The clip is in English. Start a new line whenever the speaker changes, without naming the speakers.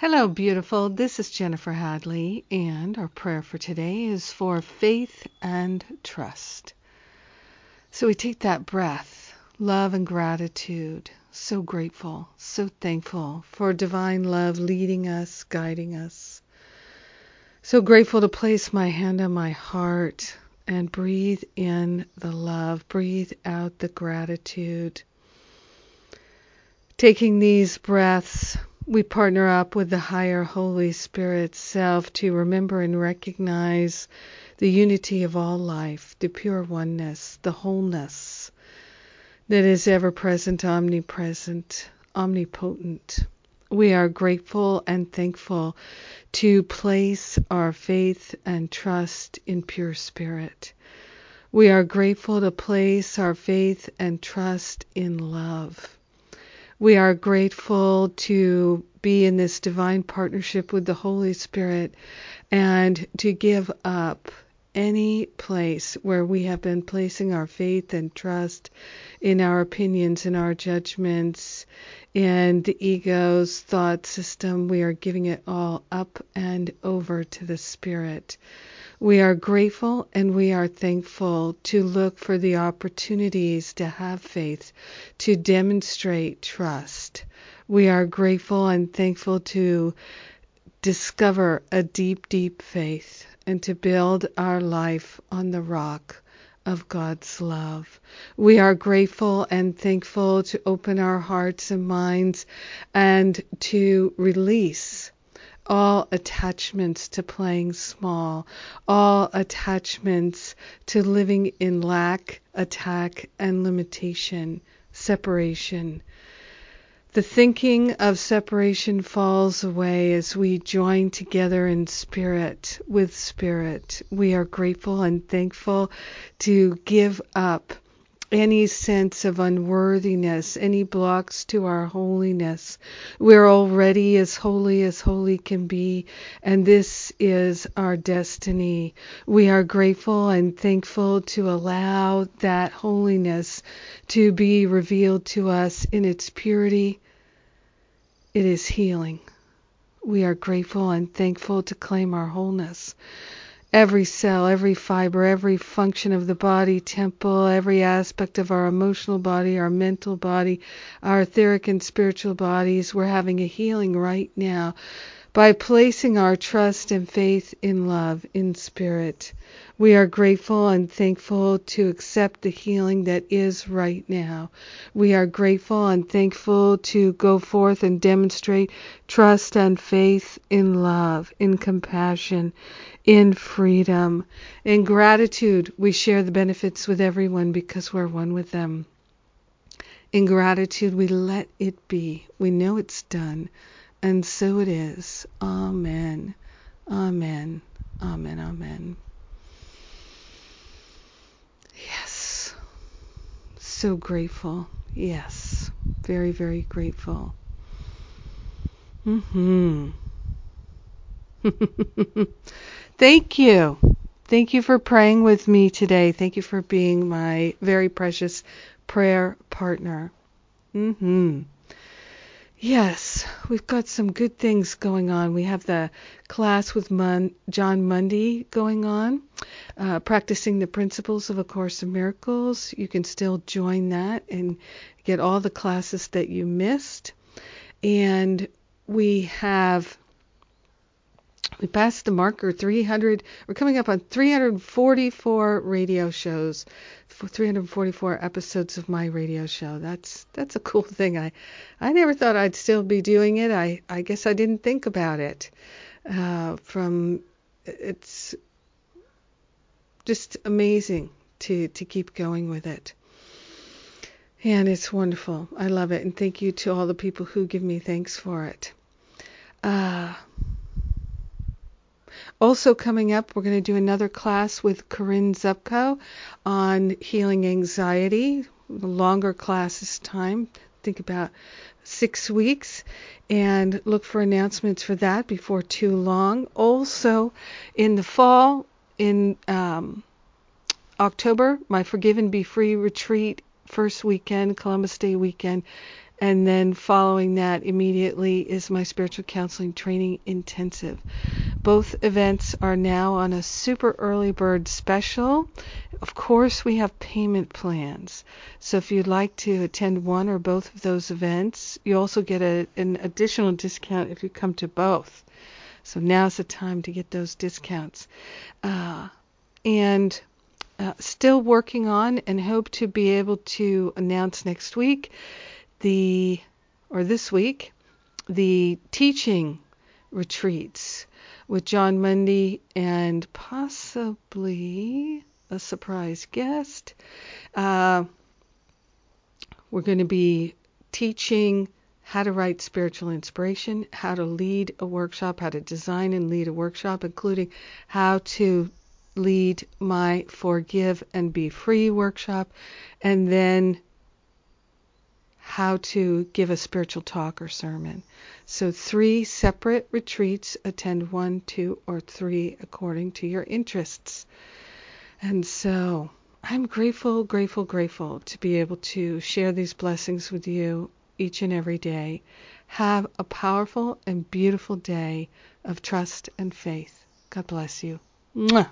Hello, beautiful. This is Jennifer Hadley, and our prayer for today is for faith and trust. So we take that breath, love and gratitude. So grateful, so thankful for divine love leading us, guiding us. So grateful to place my hand on my heart and breathe in the love, breathe out the gratitude. Taking these breaths, we partner up with the higher Holy Spirit self to remember and recognize the unity of all life, the pure oneness, the wholeness that is ever present, omnipresent, omnipotent. We are grateful and thankful to place our faith and trust in pure spirit. We are grateful to place our faith and trust in love. We are grateful to be in this divine partnership with the Holy Spirit and to give up any place where we have been placing our faith and trust in our opinions, in our judgments, in the ego's thought system. We are giving it all up and over to the Spirit. We are grateful and we are thankful to look for the opportunities to have faith, to demonstrate trust. We are grateful and thankful to discover a deep, deep faith and to build our life on the rock of God's love. We are grateful and thankful to open our hearts and minds and to release all attachments to playing small, all attachments to living in lack, attack, and limitation, separation. The thinking of separation falls away as we join together in spirit with spirit. We are grateful and thankful to give up any sense of unworthiness, any blocks to our holiness. We're already as holy as holy can be, and this is our destiny. We are grateful and thankful to allow that holiness to be revealed to us in its purity. It is healing. We are grateful and thankful to claim our wholeness every cell, every fiber, every function of the body temple, every aspect of our emotional body, our mental body, our etheric and spiritual bodies. We're having a healing right now by placing our trust and faith in love, in spirit. We are grateful and thankful to accept the healing that is right now. We are grateful and thankful to go forth and demonstrate trust and faith in love, in compassion, in freedom. In gratitude, we share the benefits with everyone because we're one with them. In gratitude, we let it be. We know it's done. And so it is. Amen. Amen. Amen. Amen. Yes. So grateful. Yes. Very, very grateful. Mhm. Thank you. Thank you for praying with me today. Thank you for being my very precious prayer partner. Mhm. Yes, we've got some good things going on. We have the class with Mon- Jon Mundy going on, uh, practicing the principles of A Course in Miracles. You can still join that and get all the classes that you missed. And we have we passed the marker 300 we're coming up on 344 radio shows. 344 episodes of my radio show. That's that's a cool thing. I i never thought i'd still be doing it. I i guess i didn't think about it. Uh, from it's just amazing to to keep going with it. And it's wonderful. I love it. And thank you to all the people who give me thanks for it. Uh, also, coming up, we're going to do another class with Corinne Zupko on healing anxiety. Longer class this time. Think about six weeks and look for announcements for that before too long. Also, in the fall, in um, October, my Forgive and Be Free retreat, first weekend, Columbus Day weekend, And then following that immediately is my spiritual counseling training intensive. Both events are now on a super early bird special. Of course, we have payment plans. So if you'd like to attend one or both of those events, you also get a, an additional discount if you come to both. So now's the time to get those discounts. Uh, and uh, still working on and hope to be able to announce next week the, or this week, the teaching retreats with Jon Mundy and possibly a surprise guest. Uh, we're going to be teaching how to write spiritual inspiration, how to lead a workshop, how to design and lead a workshop, including how to lead my Forgive and Be Free workshop, and then how to give a spiritual talk or sermon. So, three separate retreats, attend one, two, or three according to your interests. And so, I'm grateful, grateful, grateful to be able to share these blessings with you each and every day. Have a powerful and beautiful day of trust and faith. God bless you. Mwah.